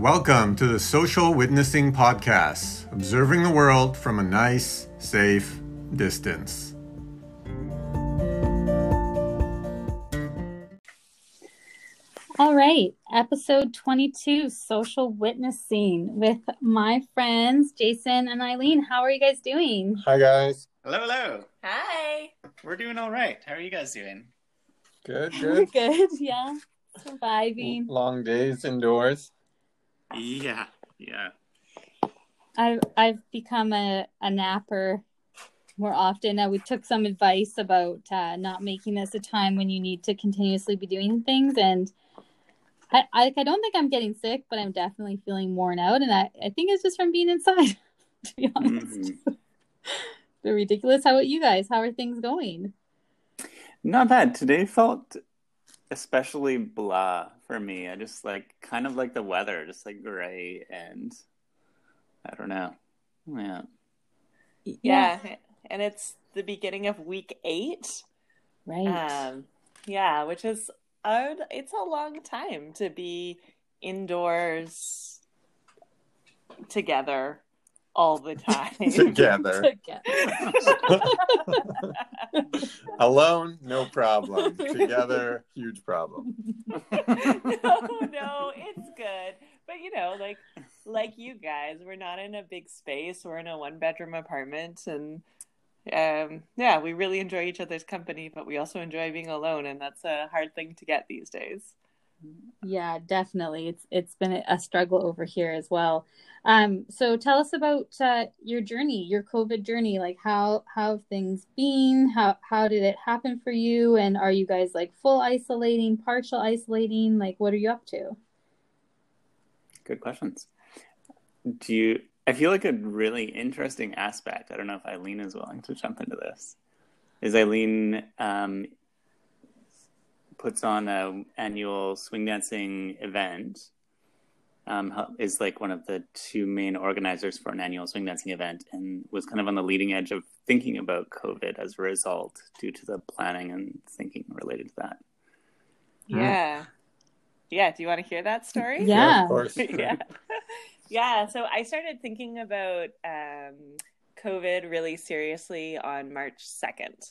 Welcome to the Social Witnessing Podcast, observing the world from a nice, safe distance. All right, episode 22 Social Witnessing with my friends Jason and Eileen. How are you guys doing? Hi, guys. Hello, hello. Hi. We're doing all right. How are you guys doing? Good, We're good. good, yeah. Surviving. Long days indoors. Yeah, yeah. I've I've become a, a napper more often. Uh, we took some advice about uh, not making this a time when you need to continuously be doing things, and I, I I don't think I'm getting sick, but I'm definitely feeling worn out, and I, I think it's just from being inside. to be honest, Mhm. they're ridiculous. How about you guys? How are things going? Not bad. Today felt especially blah for me. I just like kind of like the weather, just like gray and I don't know. Yeah. Yeah. And it's the beginning of week eight. Right. Um, yeah, which is uh, it's a long time to be indoors together all the time. Together. Together. Alone, no problem. Together, huge problem. no, no, it's good. But you know, like like you guys, we're not in a big space. We're in a one bedroom apartment and um yeah, we really enjoy each other's company, but we also enjoy being alone and that's a hard thing to get these days. Yeah, definitely. It's it's been a struggle over here as well. Um, so tell us about uh, your journey, your COVID journey. Like how how have things been? How how did it happen for you? And are you guys like full isolating, partial isolating? Like what are you up to? Good questions. Do you I feel like a really interesting aspect. I don't know if Eileen is willing to jump into this. Is Eileen um, puts on a annual swing dancing event. Um, is like one of the two main organizers for an annual swing dancing event, and was kind of on the leading edge of thinking about COVID as a result, due to the planning and thinking related to that. Yeah. Yeah, do you want to hear that story? Yeah. of course. yeah. yeah. So I started thinking about um, COVID really seriously on March 2nd.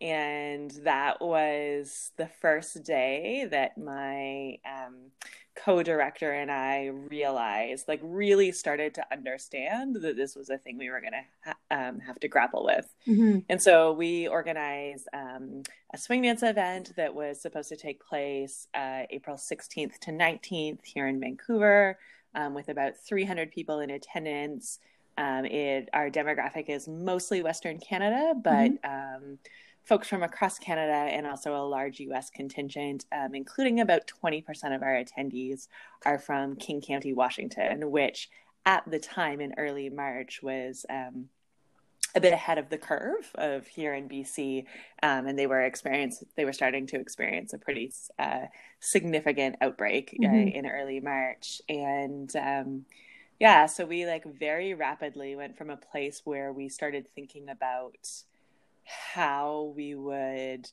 And that was the first day that my um, co director and I realized, like, really started to understand that this was a thing we were going to ha- um, have to grapple with. Mm-hmm. And so we organized um, a swing dance event that was supposed to take place uh, April 16th to 19th here in Vancouver um, with about 300 people in attendance. Um, it, our demographic is mostly Western Canada, but um, folks from across Canada and also a large US contingent, um, including about 20% of our attendees, are from King County, Washington, which at the time in early March was um, a bit ahead of the curve of here in BC, um, and they were experience they were starting to experience a pretty uh, significant outbreak uh, Mhm. in early March, and um, yeah, so we like very rapidly went from a place where we started thinking about how we would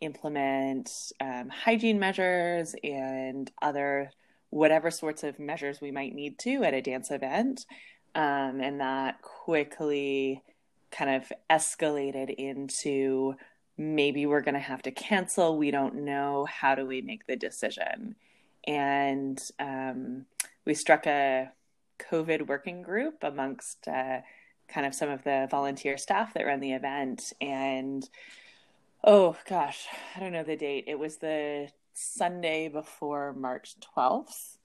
implement um, hygiene measures and other whatever sorts of measures we might need to at a dance event, um, and that quickly kind of escalated into maybe we're going to have to cancel. We don't know. How do we make the decision? And um, we struck a COVID working group amongst uh, kind of some of the volunteer staff that run the event. And oh gosh, I don't know the date. It was the Sunday before March 12th.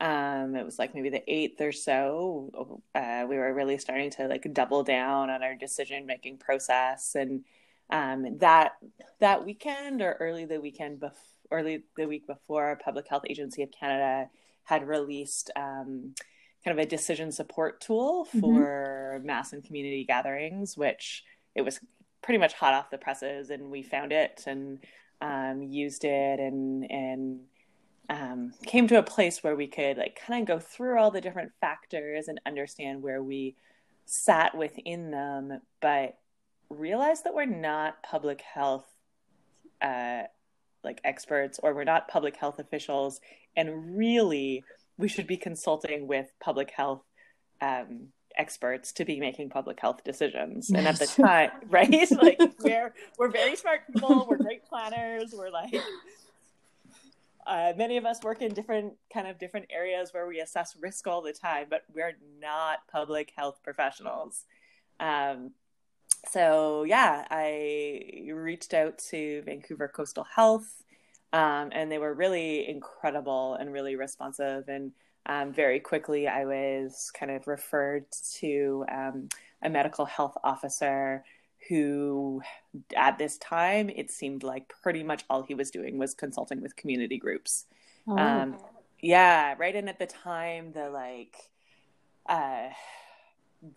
Um, it was like maybe the eighth or so. Uh, we were really starting to like double down on our decision making process, and um, that that weekend or early the weekend bef- early the week before, Public Health Agency of Canada had released um, kind of a decision support tool for mass and community gatherings, which it was pretty much hot off the presses, and we found it and um, used it and and um, came to a place where we could like kind of go through all the different factors and understand where we sat within them, but realize that we're not public health uh, like experts or we're not public health officials, and really we should be consulting with public health um, experts to be making public health decisions. And at the time, right? Like we're we're very smart people, we're great planners, we're like uh, many of us work in different kind of different areas where we assess risk all the time, but we're not public health professionals. Um, so yeah, I reached out to Vancouver Coastal Health, um, and they were really incredible and really responsive. And um, very quickly, I was kind of referred to um, a medical health officer who, at this time, it seemed like pretty much all he was doing was consulting with community groups. Oh. Um, yeah, right. And at the time, the like, uh,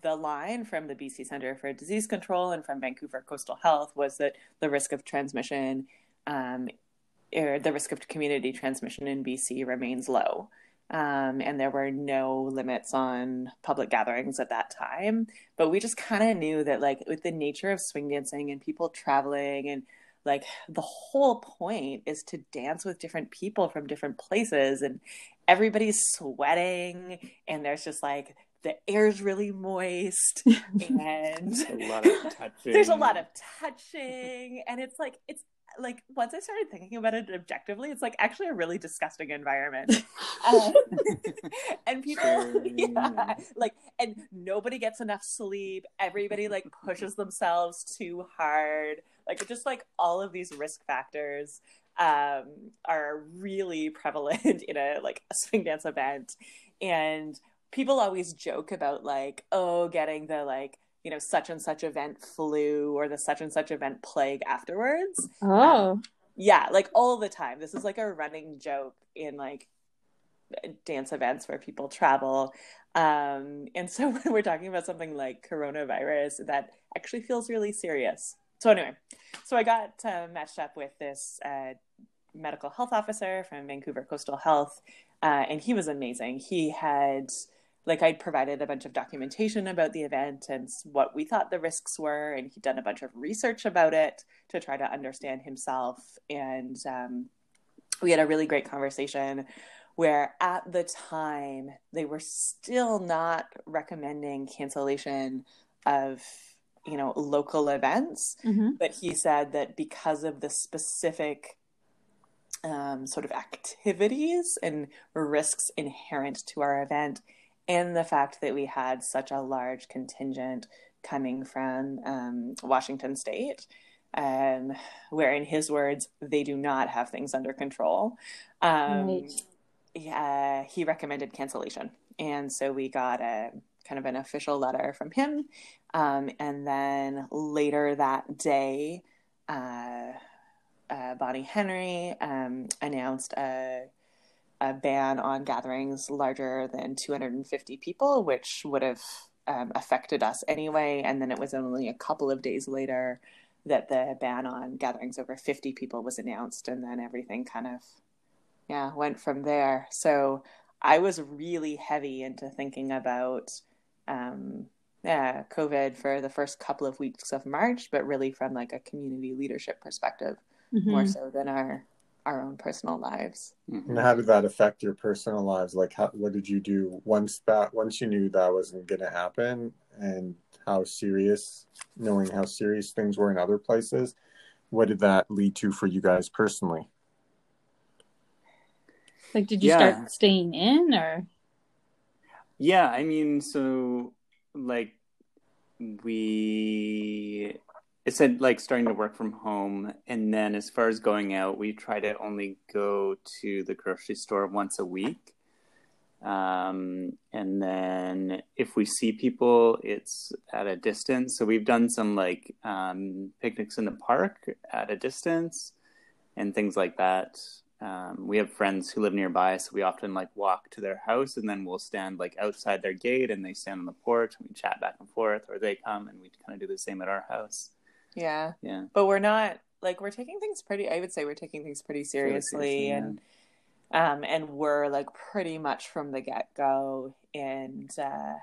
the line from the BC Center for Disease Control and from Vancouver Coastal Health was that the risk of transmission, um, the risk of community transmission in BC remains low. Um, and there were no limits on public gatherings at that time. But we just kind of knew that, like, with the nature of swing dancing and people traveling, and like the whole point is to dance with different people from different places, and everybody's sweating, and there's just like the air's really moist, and a lot of touching. there's a lot of touching, and it's like, it's like once I started thinking about it objectively, it's like actually a really disgusting environment. Um, and people, yeah, like, and nobody gets enough sleep. Everybody like pushes themselves too hard. Like, just like all of these risk factors um, are really prevalent in a like a swing dance event. And people always joke about like, oh, getting the like you know such and such event flu or the such and such event plague afterwards. Oh. yeah like all the time. This is like a running joke in like dance events where people travel. Um and so when we're talking about something like coronavirus that actually feels really serious. So anyway so i got uh, matched up with this uh, medical health officer from vancouver coastal health uh, and he was amazing. He had like I'd provided a bunch of documentation about the event and what we thought the risks were, and he'd done a bunch of research about it to try to understand himself. And um, we had a really great conversation where at the time they were still not recommending cancellation of you know local events Mhm. but he said that because of the specific um, sort of activities and risks inherent to our event and the fact that we had such a large contingent coming from um, Washington State, um, where, in his words, they do not have things under control. Um, Right. yeah, he recommended cancellation. And so we got a kind of an official letter from him. Um, and then later that day, uh, uh, Bonnie Henry um, announced a a ban on gatherings larger than 250 people, which would have um, affected us anyway. And then it was only a couple of days later that the ban on gatherings over 50 people was announced. And then everything kind of, yeah, went from there. So I was really heavy into thinking about, um, yeah, COVID for the first couple of weeks of March, but really from like a community leadership perspective, more Mhm. so than our our own personal lives. Mm-hmm. And how did that affect your personal lives? Like, how, what did you do once that once you knew that wasn't going to happen, and how serious, knowing how serious things were in other places, what did that lead to for you guys personally? Like, did you Yeah. start staying in or? Yeah, I mean, so like we it said like starting to work from home and then as far as going out, we try to only go to the grocery store once a week. Um, and then if we see people, it's at a distance. So we've done some like um, picnics in the park at a distance and things like that. Um, we have friends who live nearby, so we often like walk to their house and then we'll stand like outside their gate and they stand on the porch and we chat back and forth, or they come and we kind of do the same at our house. Yeah. Yeah. but we're not like we're taking things pretty i would say we're taking things pretty seriously seriously, yeah. and um and we're like pretty much from the get-go and uh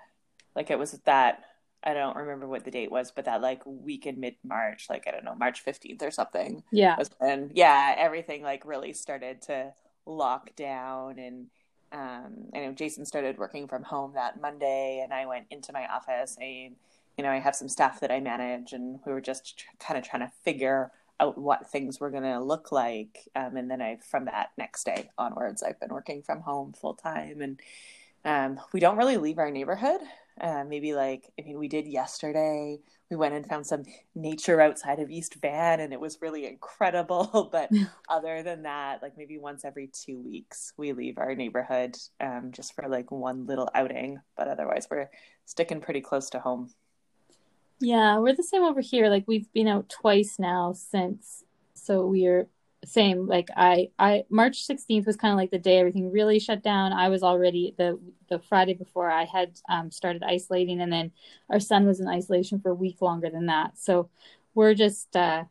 like it was that i don't remember what the date was but that like week in mid-march like i don't know march 15th or something Yeah. was when yeah everything like really started to lock down and um, I know Jason started working from home that Monday, and I went into my office. I, you know, I have some staff that I manage, and we were just tr- kind of trying to figure out what things were going to look like. Um, and then I, from that next day onwards, I've been working from home full time, and um, we don't really leave our neighborhood. Uh, maybe like, I mean, we did yesterday. We went and found some nature outside of East Van, and it was really incredible. But other than that, like maybe once every two weeks, we leave our neighborhood um, just for like one little outing. But otherwise, we're sticking pretty close to home. Yeah, we're the same over here. Like we've been out twice now since, so we're same. Like I, I March sixteenth was kind of like the day everything really shut down. I was already the the Friday before I had um, started isolating, and then our son was in isolation for a week longer than that. So we're just, uh,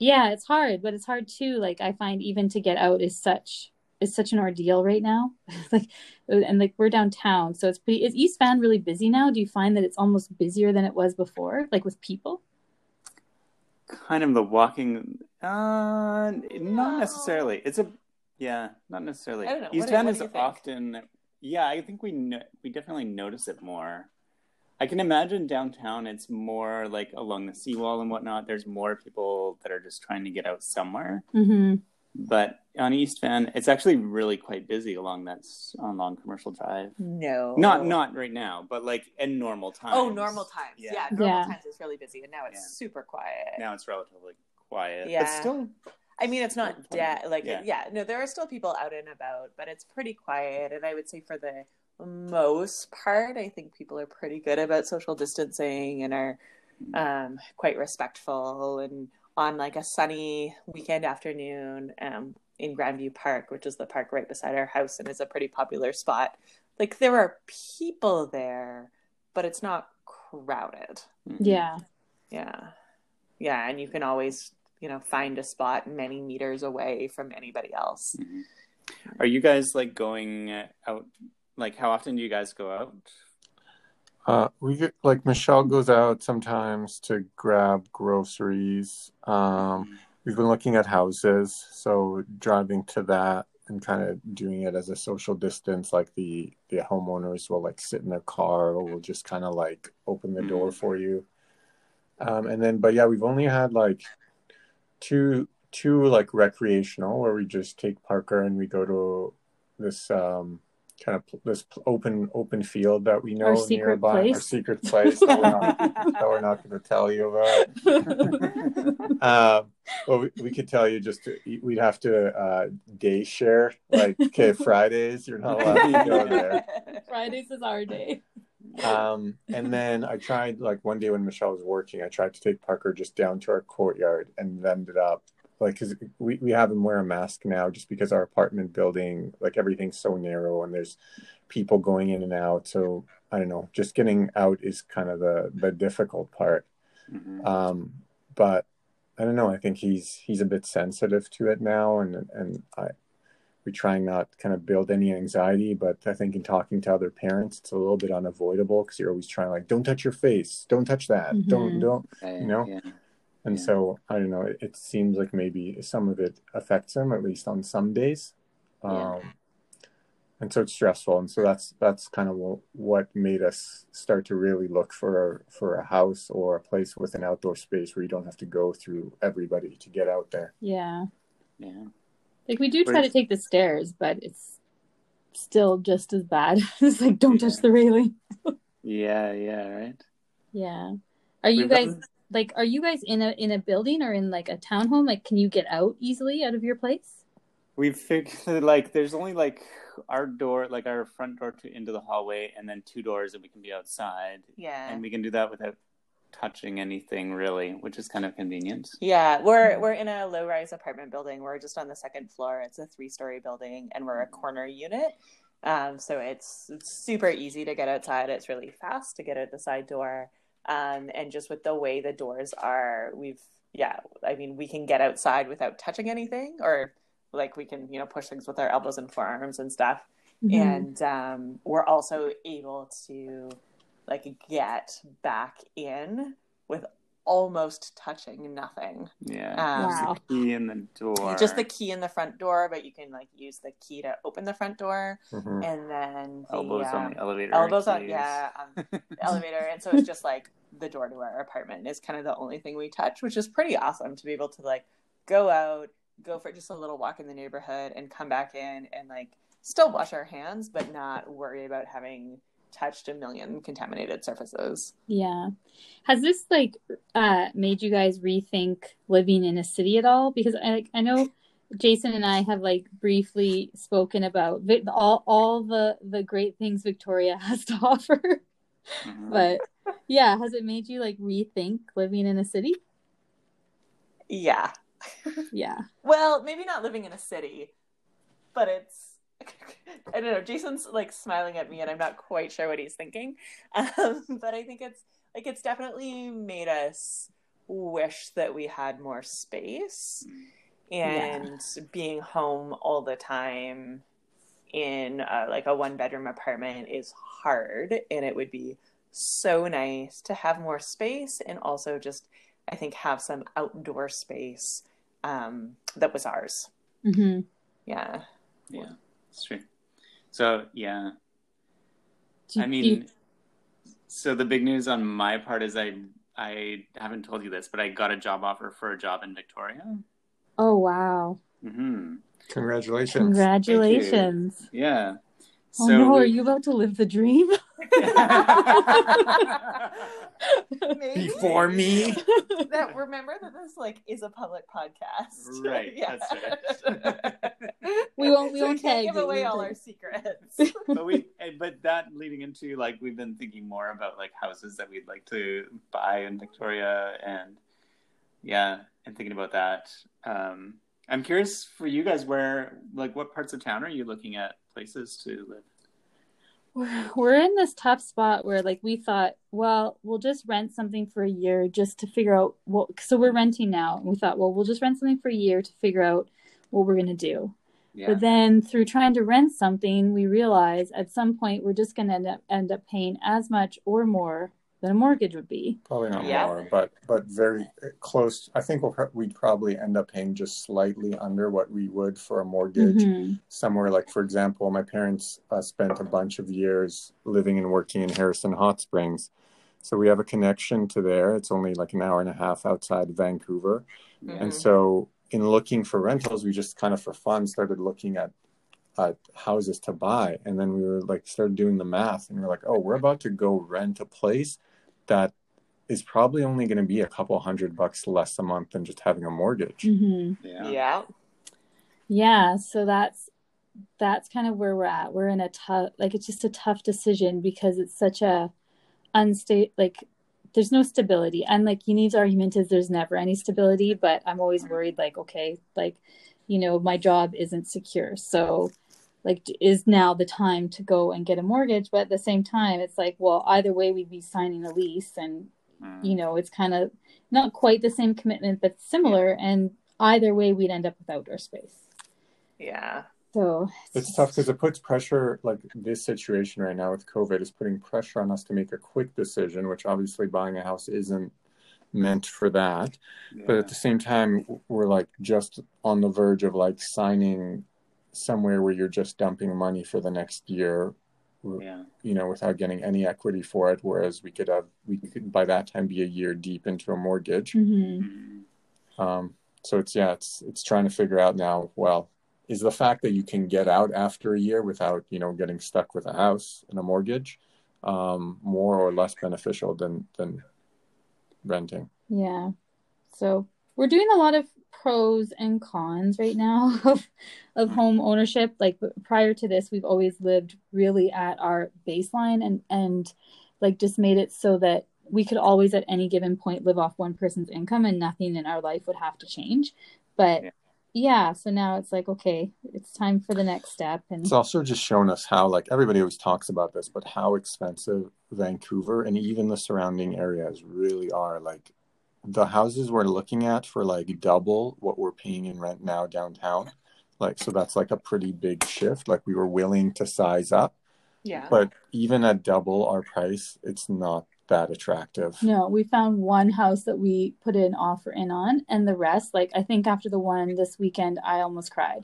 yeah, it's hard, but it's hard too. Like I find even to get out is such is such an ordeal right now. like, and like we're downtown, so it's pretty. Is East Van really busy now? Do you find that it's almost busier than it was before, like with people? Kind of the walking, uh, not necessarily. It's a, yeah, not necessarily. I don't know. East What do- Van what is do you often, yeah, I think we no- we definitely notice it more. I can imagine downtown, it's more like along the seawall and whatnot. There's more people that are just trying to get out somewhere. Mm-hmm. But on East Van, it's actually really quite busy along that on Long Commercial Drive. No, Not not right now, but like in normal times. Oh, normal times. Yeah, Yeah. normal Yeah. times is really busy, and now it's Yeah. super quiet. Now it's relatively quiet, Yeah. but still I mean, it's not dead. Like, Yeah. yeah. no, there are still people out and about, but it's pretty quiet. And I would say for the most part, I think people are pretty good about social distancing and are um, quite respectful. And on like a sunny weekend afternoon um, in Grandview Park, which is the park right beside our house and is a pretty popular spot, like there are people there, but it's not crowded. Mhm. Yeah. Yeah. Yeah. And you can always, you know, find a spot many meters away from anybody else. Mhm. Are you guys like going out? Like, how often do you guys go out? Uh, we get like Michelle goes out sometimes to grab groceries. Um, we've been looking at houses, so driving to that and kind of doing it as a social distance. Like the the homeowners will like sit in their car or will just kind of like open the door for you. Um, and then, but yeah, we've only had like two two like recreational where we just take Parker and we go to this um kind of this open open field that we know Our secret nearby our secret place that we're not, that we're not going to tell you about. Um well we, we could tell you just to, we'd have to uh day share like okay fridays you're not allowed to go there. Fridays is our day. um, and then I tried like one day when Michelle was working, I tried to take Parker just down to our courtyard and ended up like because we, we have him wear a mask now just because our apartment building like everything's so narrow and there's people going in and out. So I don't know, just getting out is kind of the the difficult part. Mhm. Um, but I don't know. I think he's he's a bit sensitive to it now, and and I we try and not kind of build any anxiety. But I think in talking to other parents, it's a little bit unavoidable because you're always trying like, don't touch your face, don't touch that, don't Mhm. don't. Yeah, You know? yeah. And Yeah. so I don't know. It, it seems like maybe some of it affects him at least on some days. Um, Yeah. and so it's stressful and so that's that's kind of what, what made us start to really look for for a house or a place with an outdoor space where you don't have to go through everybody to get out there Yeah. yeah. Like we do try Wait. to take the stairs, but it's still just as bad. it's like don't touch the railing. Yeah, yeah, right. Yeah. Are you We've guys done- like are you guys in a in a building or in like a townhome? Like can you get out easily out of your place? We've figured like there's only like our door, like our front door to into the hallway, and then two doors, and we can be outside, Yeah. and we can do that without touching anything really, which is kind of convenient. Yeah, we're we're in a low rise apartment building. We're just on the second floor. It's a three story building, and we're a corner unit. Um, so it's, it's super easy to get outside. It's really fast to get out the side door. Um, and just with the way the doors are, we've yeah, I mean, we can get outside without touching anything, or like we can you know push things with our elbows and forearms and stuff Mhm. and um, we're also able to like get back in with almost touching nothing. Yeah. Um, Just Wow. the key in the door. Just the key in the front door, but you can like use the key to open the front door, Mhm. and then the, elbows on um, the elevator. elbows on yeah on the elevator, and so it's just like the door to our apartment is kind of the only thing we touch, which is pretty awesome to be able to like go out, go for just a little walk in the neighborhood, and come back in and like still wash our hands, but not worry about having touched a million contaminated surfaces. Yeah. Has this like uh made you guys rethink living in a city at all? Because I I know Jason and I have like briefly spoken about vi- all all the the great things Victoria has to offer. Mhm. But yeah, has it made you like rethink living in a city? Yeah. Yeah. Well, maybe not living in a city, but it's I don't know. Jason's like smiling at me, and I'm not quite sure what he's thinking. Um, but I think it's like it's definitely made us wish that we had more space, and being home all the time in uh, like a one bedroom apartment is hard, and it would be so nice to have more space and also just I think have some outdoor space um, that was ours. hmm Yeah. Yeah, it's true. So yeah, you- I mean, you- so the big news on my part is I I haven't told you this, but I got a job offer for a job in Victoria. oh wow. hmm Congratulations. Congratulations. Yeah. Oh no, we- are you about to live the dream? Maybe. Before me. that remember that this like is a public podcast. Right, that's right. We won't- we So won't can't give you, away all won't our secrets. but we eh, but that leading into like we've been thinking more about like houses that we'd like to buy in Victoria and yeah and thinking about that um i'm curious for you guys where like what parts of town are you looking at places to live We're, we're in this tough spot where like we thought, well, we'll just rent something for a year just to figure out what so we're renting now and we thought, well, we'll just rent something for a year to figure out what we're going to do. yeah But then through trying to rent something, we realize at some point we're just going to end up end up paying as much or more than a mortgage would be. Probably not Yeah. more, but but very close. I think we'll, we'd probably end up paying just slightly under what we would for a mortgage. Mhm. Somewhere like, for example, my parents uh, spent a bunch of years living and working in Harrison Hot Springs, so we have a connection to there. It's only like an hour and a half outside of Vancouver, Mhm. and so in looking for rentals, we just kind of for fun started looking at at houses to buy, and then we were like started doing the math, and we are like, oh, we're about to go rent a place that is probably only going to be a couple hundred bucks less a month than just having a mortgage. Mhm. yeah yeah. Yeah, so that's that's kind of where we're at. We're in a tough like it's just a tough decision because it's such a unstable like there's no stability. And like Yaniv's argument is there's never any stability, but I'm always worried like okay, like you know, my job isn't secure. So like is now the time to go and get a mortgage, but at the same time it's like well, either way we'd be signing a lease and Mm. you know, it's kind of not quite the same commitment but similar and either way we'd end up with outdoor space. Yeah. So It's tough because it puts pressure, like this situation right now with COVID is putting pressure on us to make a quick decision, which obviously buying a house isn't meant for that. But at the same time, we're like just on the verge of like signing somewhere where you're just dumping money for the next year, yeah you know, without getting any equity for it. Whereas we could have, we could by that time be a year deep into a mortgage. Mhm. Mm. Um, so it's yeah, it's it's trying to figure out now. Well, is the fact that you can get out after a year without you know getting stuck with a house and a mortgage um, more or less beneficial than than renting? Yeah. So we're doing a lot of pros and cons right now of of mm. home ownership. Like prior to this, we've always lived really at our baseline and and like just made it so that we could always at any given point live off one person's income and nothing in our life would have to change. But Yeah. yeah, so now it's like okay, it's time for the next step and It's also just shown us how like everybody always talks about this, but how expensive Vancouver and even the surrounding areas really are. Like the houses we're looking at for like double what we're paying in rent now downtown. Like so that's like a pretty big shift. Like we were willing to size up. Yeah. but even at double our price it's not that attractive. No, we found one house that we put an offer in on, and the rest, like I think after the one this weekend, I almost cried.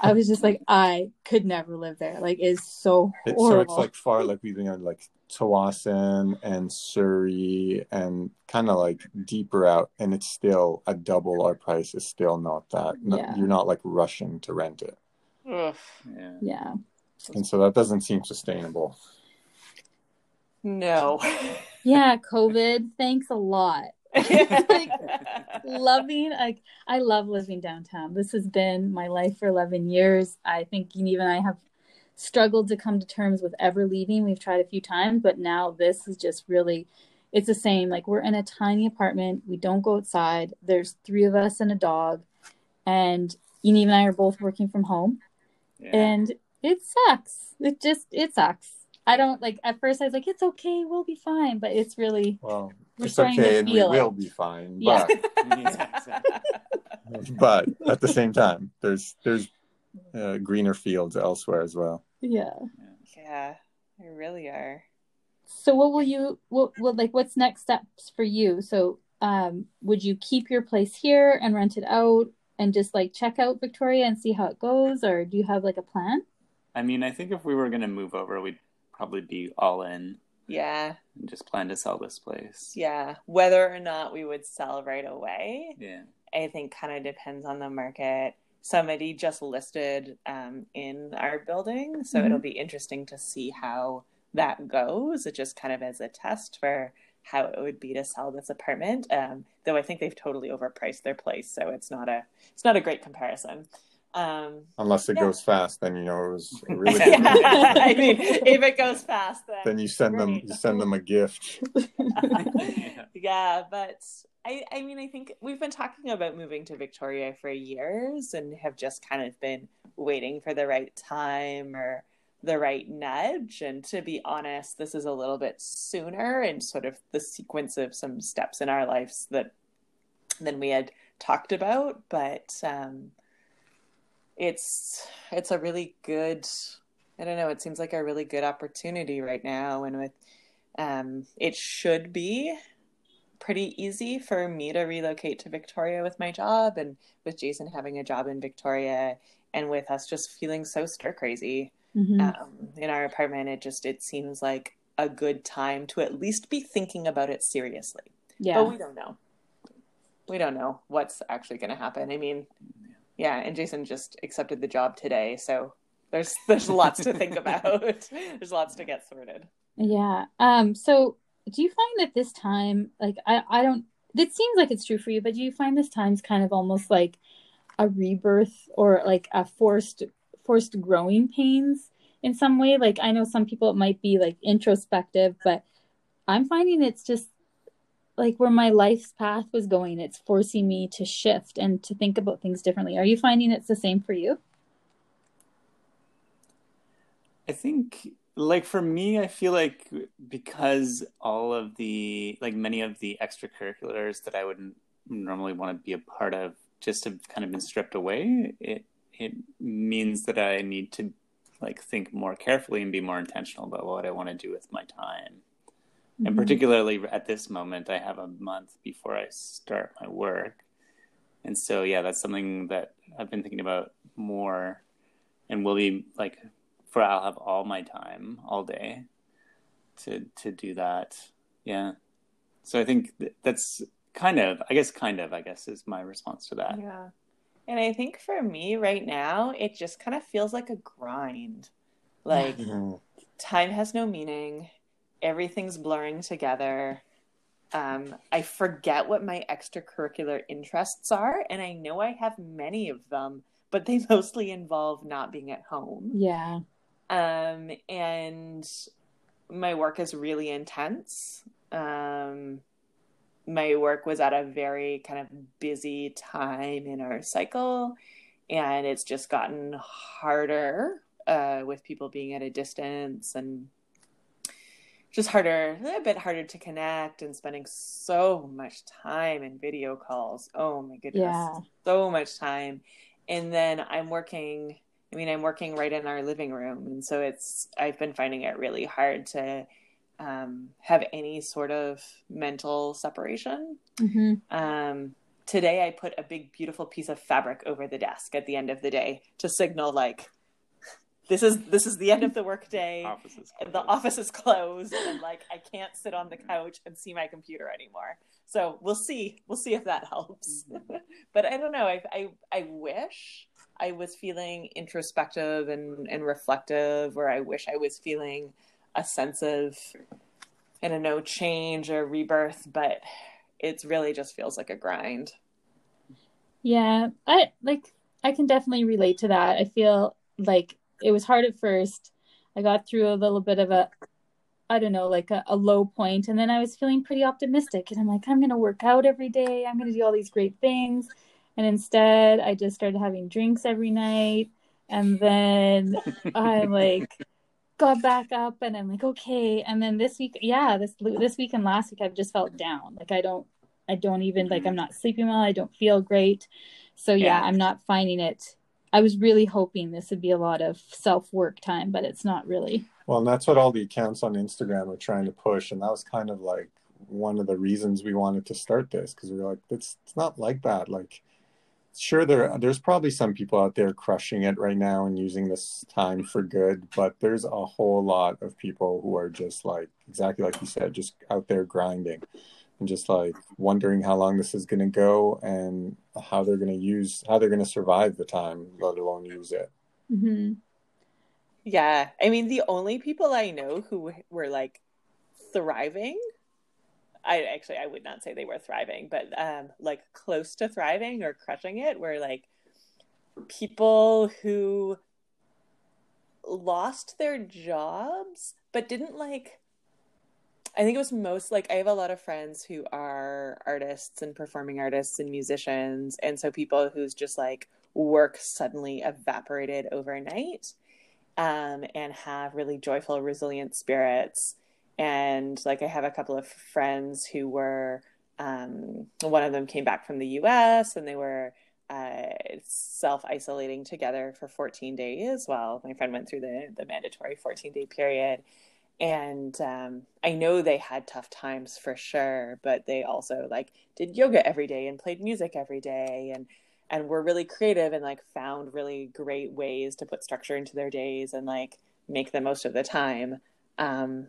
I was just like, I could never live there. Like, it's so It- horrible. so it's like far like we've been on like Tsawwassen and Surrey and kind of like deeper out, and it's still a double our price is still not that. no- Yeah. You're not like rushing to rent it, Ugh. Yeah. yeah. and so that doesn't seem sustainable. No. Yeah, COVID. Thanks a lot. Loving, like I love living downtown. This has been my life for eleven years. I think even I have struggled to come to terms with ever leaving. We've tried a few times, but now this is just really. It's the same. Like we're in a tiny apartment. We don't go outside. There's three of us and a dog, and Yaniv and I are both working from home. Yeah. and it sucks. It just it sucks. I don't like at first I was like it's okay, we'll be fine, but it's really Well, We're it's starting to okay, and we it. will be fine. Yeah. Yeah, exactly. But but at the same time, there's there's uh, greener fields elsewhere as well. yeah. yeah, they really are. So what will you what what like what's next steps for you? So um would you keep your place here and rent it out and just like check out Victoria and see how it goes or do you have like a plan? I mean, I think if we were going to move over, we'd probably be all in Yeah, and just plan to sell this place. yeah. Whether or not we would sell right away, Yeah. I think kind of depends on the market. Somebody just listed um, in our building, so Mhm. it'll be interesting to see how that goes. It just kind of as a test for how it would be to sell this apartment. Um, though I think they've totally overpriced their place, so it's not a it's not a great comparison. Um, Unless it Yeah. goes fast, then you know it was really. yeah. I mean, if it goes fast, then then you send them you send them a gift. Yeah, but I, I mean, I think we've been talking about moving to Victoria for years and have just kind of been waiting for the right time or the right nudge. And to be honest, this is a little bit sooner in sort of the sequence of some steps in our lives that than we had talked about. But um, it's it's a really good. I don't know. It seems like a really good opportunity right now, and with um, it should be pretty easy for me to relocate to Victoria with my job and with Jason having a job in Victoria and with us just feeling so stir crazy Mhm. um, in our apartment it just it seems like a good time to at least be thinking about it seriously yeah. but we don't know we don't know what's actually going to happen i mean yeah and Jason just accepted the job today so there's there's lots to think about there's lots to get sorted Yeah. Um, so do you find that this time, like, I, I don't, it seems like it's true for you, but do you find this time's kind of almost like a rebirth or like a forced, forced growing pains in some way? Like, I know some people it might be like introspective, but I'm finding it's just like where my life's path was going, it's forcing me to shift and to think about things differently. Are you finding it's the same for you? I think, like for me, I feel like because all of the, like many of the extracurriculars that I wouldn't normally want to be a part of just have kind of been stripped away, it it means that I need to like think more carefully and be more intentional about what I want to do with my time. And Mhm. particularly at this moment, I have a month before I start my work. And so, yeah, that's something that I've been thinking about more and will be like, for I'll have all my time all day to, to do that. Yeah. So I think th- that's kind of, I guess, kind of, I guess, is my response to that. Yeah. And I think for me right now, it just kind of feels like a grind. Like time has no meaning, everything's blurring together. Um, I forget what my extracurricular interests are, and I know I have many of them, but they mostly involve not being at home. Yeah. Um, and my work is really intense. Um, my work was at a very kind of busy time in our cycle, and it's just gotten harder uh, with people being at a distance and just harder, a bit harder to connect and spending so much time in video calls. Oh my goodness Yeah. so much time and then i'm working i mean i'm working right in our living room and so it's i've been finding it really hard to um, have any sort of mental separation. hmm Um, today, I put a big, beautiful piece of fabric over the desk at the end of the day to signal like this is this is the end of the workday. Offices. The office is closed, and like I can't sit on the couch and see my computer anymore. So we'll see. We'll see if that helps. but I don't know. I, I I wish I was feeling introspective and and reflective, or I wish I was feeling a sense of I don't know change or rebirth. But it's really just feels like a grind. Yeah, I like I can definitely relate to that. I feel like it was hard at first. I got through a little bit of a I don't know, like a, a low point, and then I was feeling pretty optimistic and I'm like, I'm gonna work out every day, I'm gonna do all these great things. And instead I just started having drinks every night and then I like got back up and I'm like, okay. And then this week, yeah, this this week and last week I've just felt down. Like I don't I don't even like I'm mm-hmm. not sleeping well, I don't feel great. So yeah, Yeah. I'm not finding it. I was really hoping this would be a lot of self work time, but it's not really. Well, and that's what all the accounts on Instagram are trying to push, and that was kind of like one of the reasons we wanted to start this because we were like, it's it's not like that. Like, sure, there there's probably some people out there crushing it right now and using this time for good, but there's a whole lot of people who are just like exactly like you said, just out there grinding and just like wondering how long this is going to go and how they're going to use how they're going to survive the time, let alone use it. hmm Yeah, I mean the only people I know who were like thriving, I actually I would not say they were thriving, but um like close to thriving or crushing it were like people who lost their jobs but didn't like I think it was most like I have a lot of friends who are artists and performing artists and musicians and so people whose just like work suddenly evaporated overnight um, and have really joyful, resilient spirits. And like I have a couple of friends who were, um, one of them came back from the US and they were uh, self isolating together for 14 days while my friend went through the, the mandatory 14 day period. And um, I know they had tough times for sure, but they also like did yoga every day and played music every day and and were really creative and like found really great ways to put structure into their days and like make the most of the time um,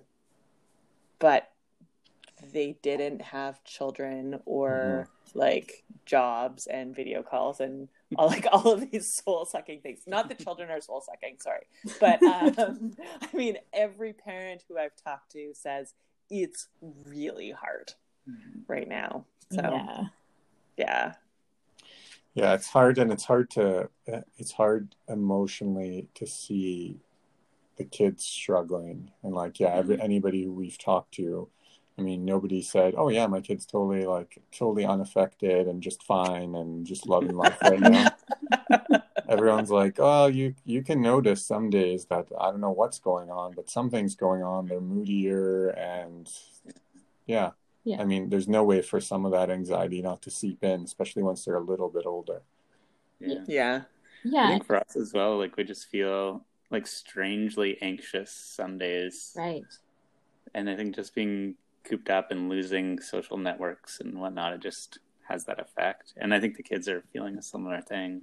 but they didn't have children or mm-hmm. like jobs and video calls and all like all of these soul sucking things. Not that children are soul sucking sorry. But um, i mean every parent who i've talked to says it's really hard mm-hmm. right now. So Yeah. yeah. Yeah, it's hard, and it's hard to uh, it's hard emotionally to see the kids struggling, and like yeah, every, mm-hmm. anybody who we've talked to, I mean, nobody said, "Oh yeah, my kid's totally like totally unaffected and just fine and just loving life right now." Everyone's like, "Oh, you you can notice some days that I don't know what's going on, but something's going on. They're moodier and yeah." Yeah. I mean, there's no way for some of that anxiety not to seep in, especially once they're a little bit older. Yeah. yeah I Yeah. think for us as well, like we just feel like strangely anxious some days. Right. And I think just being cooped up and losing social networks and whatnot, it just has that effect. And I think the kids are feeling a similar thing.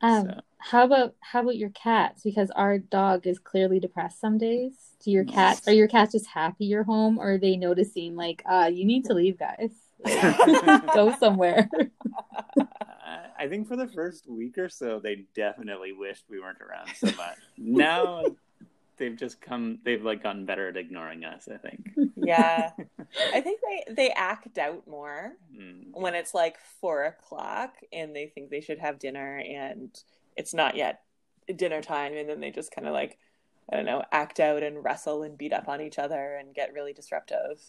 Um, So- how about how about your cats? Because our dog is clearly depressed some days. Do your cats are your cats just happy you're home, or are they noticing like, uh, you need to leave, guys? Go somewhere. I think for the first week or so, they definitely wished we weren't around so much. now they've just come, they've like gotten better at ignoring us, I think. yeah i think they they act out more Mm. when it's like four o'clock and they think they should have dinner and it's not yet dinner time and then they just kind of like i don't know act out and wrestle and beat up on each other and get really disruptive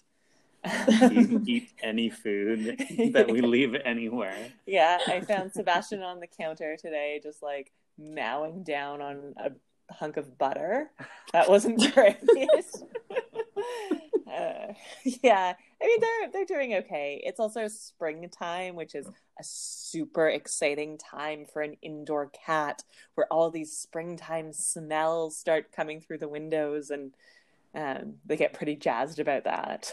eat, eat any food that we leave anywhere. yeah i found sebastian on the counter today just like mowing down on a hunk of butter that wasn't great uh, yeah i mean they're they're doing okay it's also springtime which is a super exciting time for an indoor cat where all these springtime smells start coming through the windows and um, they get pretty jazzed about that.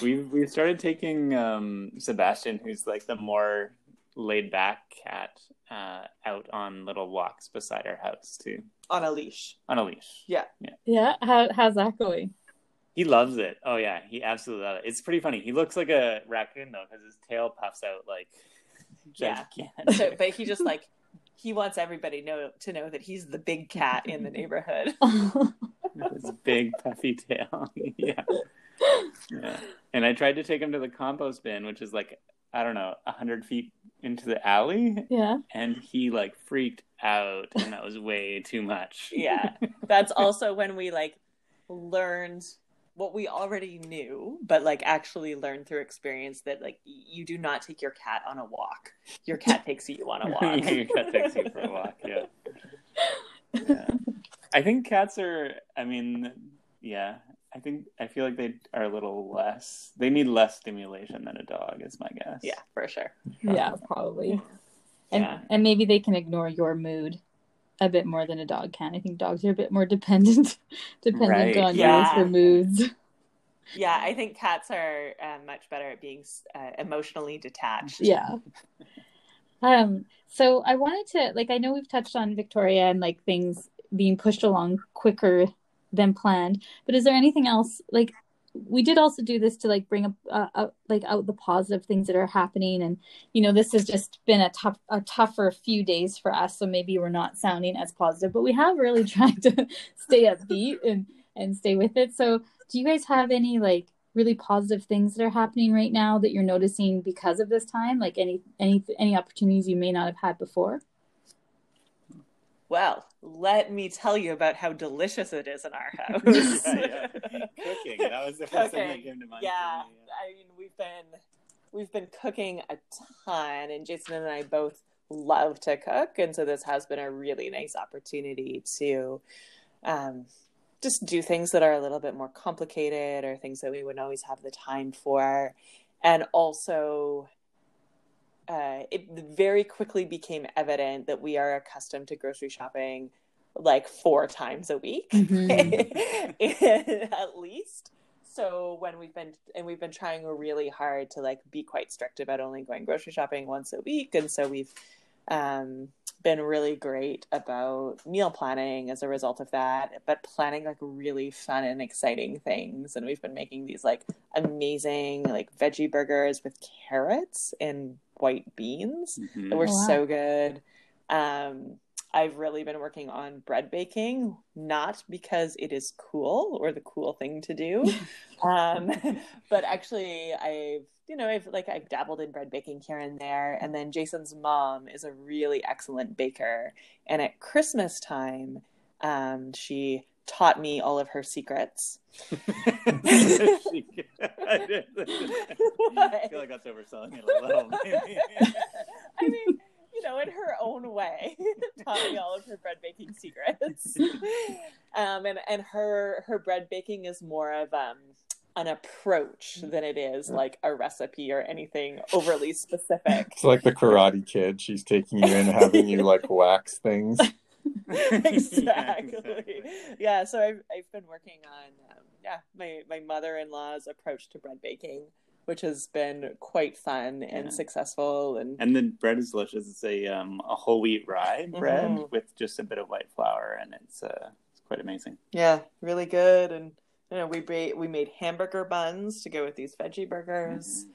We've we've started taking um, Sebastian, who's like the more laid back cat, uh, out on little walks beside our house too, On a leash. on a leash. Yeah. Yeah. Yeah. How how's that going? He loves it. Oh yeah, he absolutely loves it. It's pretty funny. He looks like a raccoon though, because his tail puffs out like Yeah. So, but he just like he wants everybody know to know that he's the big cat in the neighborhood. His big puffy tail. yeah. yeah. And I tried to take him to the compost bin, which is like I don't know, a hundred feet into the alley, yeah. and he like freaked out, and that was way too much. Yeah. That's also when we like learned what we already knew, but like actually learned through experience that like you do not take your cat on a walk. Your cat takes you on a walk. Your cat takes you for a walk. Yeah. yeah. I think cats are. I mean, yeah. I think I feel like they are a little less. They need less stimulation than a dog, is my guess. Yeah, for sure. Yeah, probably. And Yeah. and maybe they can ignore your mood a bit more than a dog can. I think dogs are a bit more dependent dependent Right. on Yeah. yours for moods. Yeah, I think cats are uh, much better at being uh, emotionally detached. Yeah. Um so I wanted to like I know we've touched on Victoria and like things being pushed along quicker than planned, but is there anything else like we did also do this to like bring up uh, out, like out the positive things that are happening. And you know this has just been a tough a tougher few days for us. So maybe we're not sounding as positive but we have really tried to stay upbeat and and stay with it. So do you guys have any like really positive things that are happening right now that you're noticing because of this time? Like any any any opportunities you may not have had before Well, let me tell you about how delicious it is in our house. yeah, yeah. Cooking. That was the first thing that came to mind. yeah, me. I mean we've been we've been cooking a ton, and Jason and I both love to cook, and so this has been a really nice opportunity to um, just do things that are a little bit more complicated or things that we wouldn't always have the time for, and also. Uh, it very quickly became evident that we are accustomed to grocery shopping like four times a week at least. So when we've been and we've been trying really hard to like be quite strict about only going grocery shopping once a week and so we've um, been really great about meal planning as a result of that but planning like really fun and exciting things and we've been making these like amazing like veggie burgers with carrots and white beans Mhm. that were Oh, wow. so good. Um, I've really been working on bread baking, not because it is cool or the cool thing to do, um, but actually I've you know I've like I've dabbled in bread baking here and there, and then Jason's mom is a really excellent baker, and at Christmas time, um, she taught me all of her secrets. I. I feel like that's overselling it a little. I mean, know, in her own way, taught me all of her bread baking secrets. Um, and and her her bread baking is more of um an approach than it is like a recipe or anything overly specific. It's like the Karate Kid. She's taking you in, having you like wax things. exactly. Yeah, so I've I've been working on um, yeah my my mother in law's approach to bread baking, which has been quite fun and Yeah. successful and And the bread is delicious. It's a um, a whole wheat rye bread Mhm. with just a bit of white flour, and it's uh, it's quite amazing. Yeah, really good. And you know, we made we made hamburger buns to go with these veggie burgers.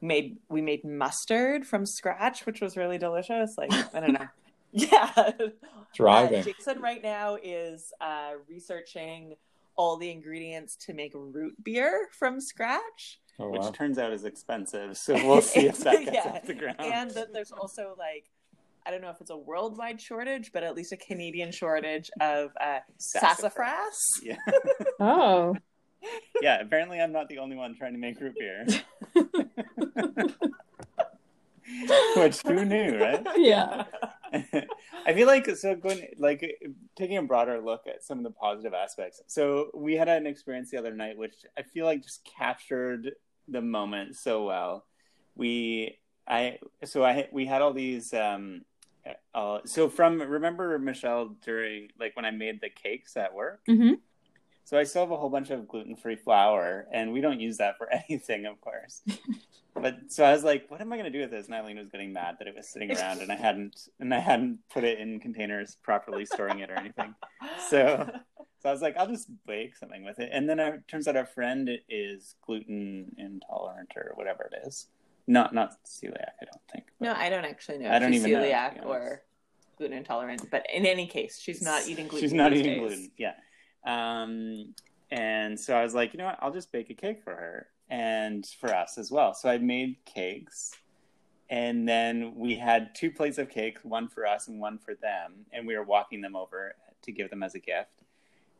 Made we made mustard from scratch, which was really delicious. Like I don't know. yeah. Driving. Uh, Jason right now is uh, researching all the ingredients to make root beer from scratch. Oh Which wow. turns out is expensive, so we'll see if that gets Yeah. off the ground. And that there's also like I don't know if it's a worldwide shortage, but at least a Canadian shortage of uh, sassafras. yeah, Oh. yeah. Apparently, I'm not the only one trying to make root beer. Which who knew, right? Yeah. I feel like so going like taking a broader look at some of the positive aspects. So we had an experience the other night, which I feel like just captured the moment so well. We I so I we had all these um uh, so from remember Michelle during like when I made the cakes at work. hmm So I still have a whole bunch of gluten free flour, and we don't use that for anything, of course. but so I was like, what am I going to do with this? And Eileen was getting mad that it was sitting around, and I hadn't and I hadn't put it in containers properly, storing it or anything. So so I was like, I'll just bake something with it. And then it turns out our friend is gluten intolerant or whatever it is. Not not celiac, I don't think. no, I don't actually know. I don't even know, celiac honest. or gluten intolerant, but in any case, she's not eating gluten. She's not eating days. gluten. Yeah. Um, and so I was like, you know what? I'll just bake a cake for her and for us as well. So I made cakes. And then we had two plates of cake, one for us and one for them. And we were walking them over to give them as a gift.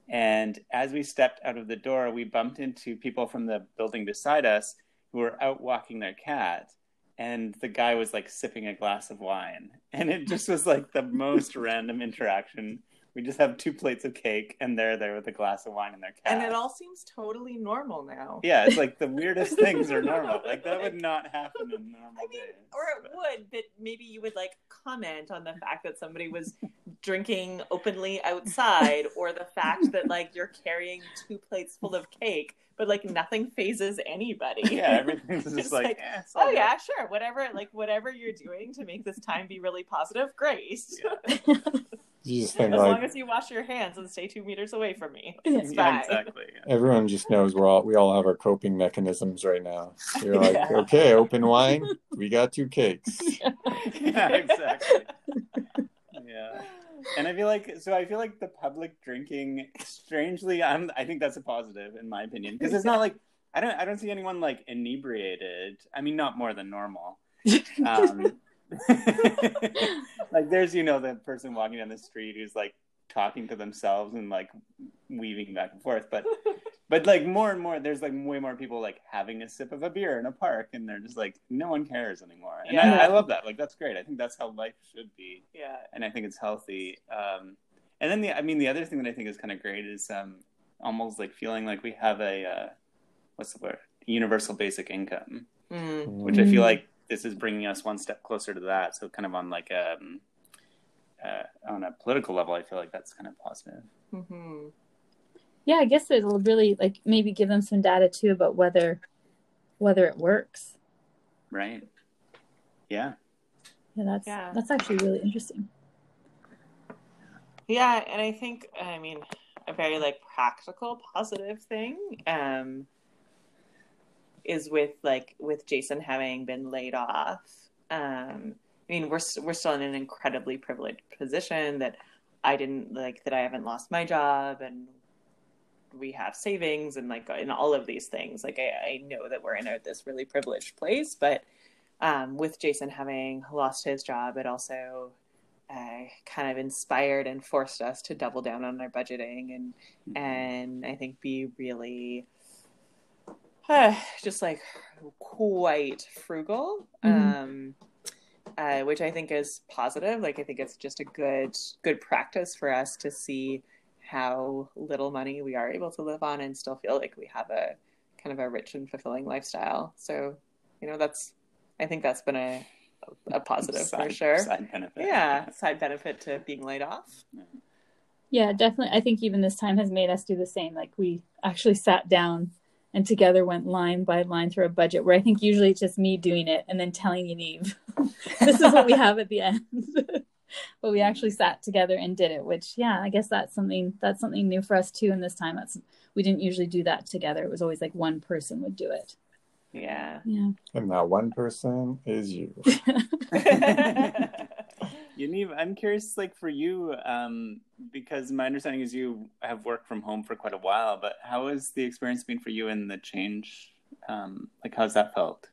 And as we stepped out of the door, we bumped into people from the building beside us who were out walking their cat. And the guy was like sipping a glass of wine. And it just was like the most random interaction. We just have two plates of cake, and they're there with a glass of wine and their cat. And it all seems totally normal now. yeah, it's like the weirdest things are normal. Like that would not happen in normal I mean, days. or it would, but maybe you would like comment on the fact that somebody was drinking openly outside, or the fact that like you're carrying two plates full of cake, but like nothing phases anybody. yeah, everything's just It's like, like, eh, Oh good. yeah, sure. Whatever, like whatever you're doing to make this time be really positive, great. Yeah. You just think As like long as you wash your hands and stay two meters away from me, it's Yeah, fine. exactly. Yeah. everyone just knows we're all we all have our coping mechanisms right now. You're like, Yeah. okay, open wine, we got two cakes. yeah, exactly. Yeah. And I feel like so I feel like the public drinking strangely I'm I think that's a positive in my opinion because it's not like I don't I don't see anyone like inebriated. I mean not more than normal. Um like there's you know the person walking down the street who's like talking to themselves and like weaving back and forth but but like more and more there's like way more people like having a sip of a beer in a park and they're just like no one cares anymore and Yeah. I, I love that like that's great i think that's how life should be Yeah. and i think it's healthy um and then the i mean the other thing that i think is kind of great is um almost like feeling like we have a uh what's the word universal basic income Mm. which I feel Mm. like this is bringing us one step closer to that. So kind of on like um uh, on a political level, I feel like that's kind of positive. hmm yeah, I guess it'll really like maybe give them some data too about whether whether it works. Right? Yeah. Yeah, that's Yeah. that's actually really interesting. Yeah, and I think I mean a very like practical positive thing um is with like with Jason having been laid off. Um I mean we're we're still in an incredibly privileged position that I didn't like that I haven't lost my job and we have savings and like in all of these things like I, I know that we're in a, this really privileged place but um, with Jason having lost his job it also uh, kind of inspired and forced us to double down on our budgeting and and I think be really just like quite frugal, Mhm. um, uh, which I think is positive. Like I think it's just a good good practice for us to see how little money we are able to live on and still feel like we have a kind of a rich and fulfilling lifestyle. So you know that's I think that's been a a positive for sure. Side benefit. Yeah, side benefit to being laid off. Yeah, definitely. I think even this time has made us do the same. Like we actually sat down and together went line by line through a budget where I think usually it's just me doing it and then telling Yaniv, this is what we have at the end. but we actually sat together and did it, which yeah, I guess that's something that's something new for us too in this time. That's we didn't usually do that together. It was always like one person would do it. Yeah. Yeah. And that one person is you. Yaniv, I'm curious, like for you, um, because my understanding is you have worked from home for quite a while, but how has the experience been for you and the change? Um, like, how's that felt?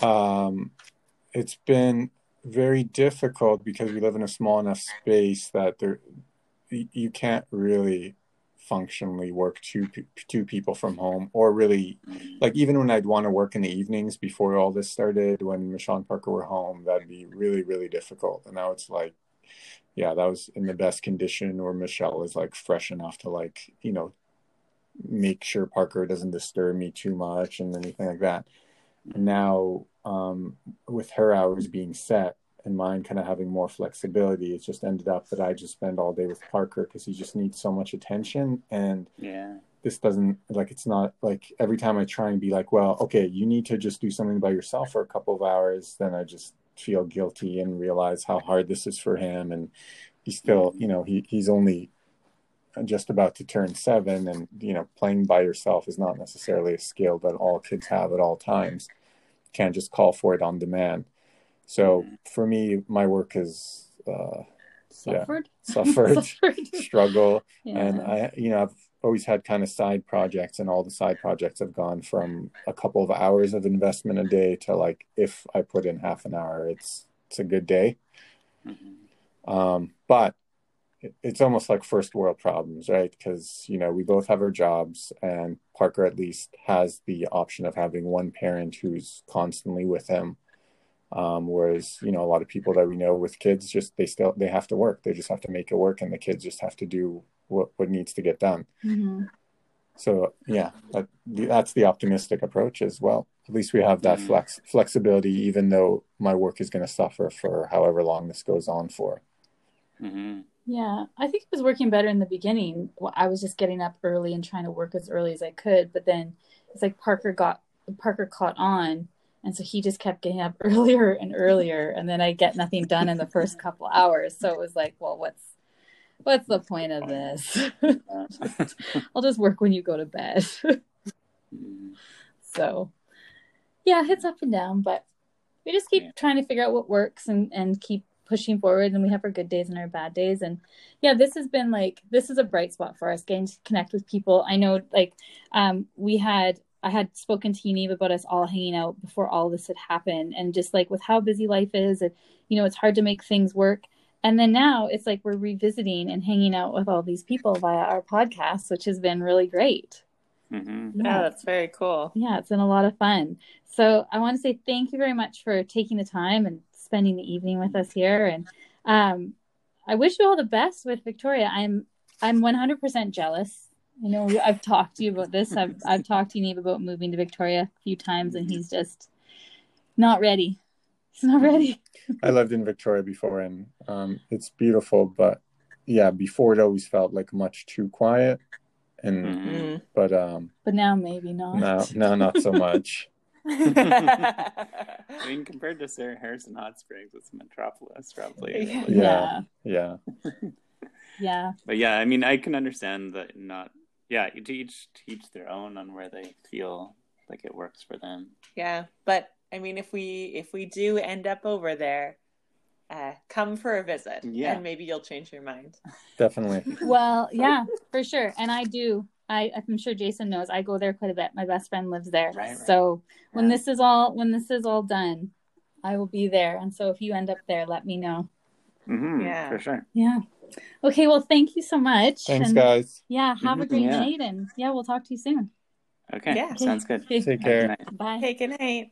Um, it's been very difficult because we live in a small enough space that there you you can't really functionally work two two people from home or really like even when I'd want to work in the evenings before all this started when Michelle and Parker were home that'd be really really difficult. And now it's like yeah that was in the best condition where Michelle is like fresh enough to like you know make sure Parker doesn't disturb me too much and anything like that. And now um with her hours being set and mine kind of having more flexibility. It just ended up that I just spend all day with Parker because he just needs so much attention and Yeah. this doesn't like it's not like every time I try and be like, well, okay, you need to just do something by yourself for a couple of hours, then I just feel guilty and realize how hard this is for him and he's still, mm-hmm. you know, he he's only just about to turn 7 and you know, playing by yourself is not necessarily a skill that all kids have at all times. Can't just call for it on demand. So for me, my work is uh Yeah. Suffered. suffered Suffered. struggle Yeah. and i you know i've always had kind of side projects and all the side projects have gone from a couple of hours of investment a day to like if i put in half an hour it's it's a good day Mhm. um but it, it's almost like first world problems right because you know we both have our jobs and parker at least has the option of having one parent who's constantly with him um, whereas you know a lot of people that we know with kids just they still they have to work they just have to make it work and the kids just have to do what, what needs to get done Mhm. so yeah that, that's the optimistic approach as well at least we have that Mhm. flex flexibility even though my work is going to suffer for however long this goes on for Mhm. Yeah, I think it was working better in the beginning. I was just getting up early and trying to work as early as I could, but then it's like Parker got Parker caught on, and so he just kept getting up earlier and earlier, and then I get nothing done in the first couple hours. So it was like, well, what's what's the point of this? I'll just work when you go to bed. So yeah, it's up and down, but we just keep trying to figure out what works and and keep pushing forward and we have our good days and our bad days and yeah this has been like this is a bright spot for us getting to connect with people i know like um we had i had spoken to Yaniv about us all hanging out before all this had happened and just like with how busy life is and you know it's hard to make things work and then now it's like we're revisiting and hanging out with all these people via our podcast which has been really great Mhm. Yeah, that's very cool. yeah, it's been a lot of fun. So I want to say thank you very much for taking the time and spending the evening with us here. And um, I wish you all the best with Victoria. I'm I'm 100% jealous. You know, I've talked to you about this. I've I've talked to Neve about moving to Victoria a few times, and he's just not ready. He's not ready. i lived in victoria before and um, it's beautiful but yeah before it always felt like much too quiet and Mhm. Mm. but um But now maybe not. now now not so much I mean, compared to Sarah Harrison Hot Springs, it's a metropolis, probably. Yeah. Yeah. yeah Yeah. But yeah, I mean, I can understand that not. Yeah, to each teach their own on where they feel like it works for them. yeah, but I mean, if we if we do end up over there, uh, come for a visit, Yeah. and maybe you'll change your mind. definitely Well, yeah, for sure. And I do. I, I'm sure Jason knows. I go there quite a bit. My best friend lives there. Right, right. So when Yeah. this is all when this is all done, I will be there. And so if you end up there, let me know. mm-hmm, Yeah. for sure. Yeah. Okay. Well, thank you so much. thanks And, guys Yeah. Have a Mhm, great yeah. night, and yeah, we'll talk to you soon. Okay, Yeah. sounds good. Okay. take Have a good care. Bye. Hey, good night.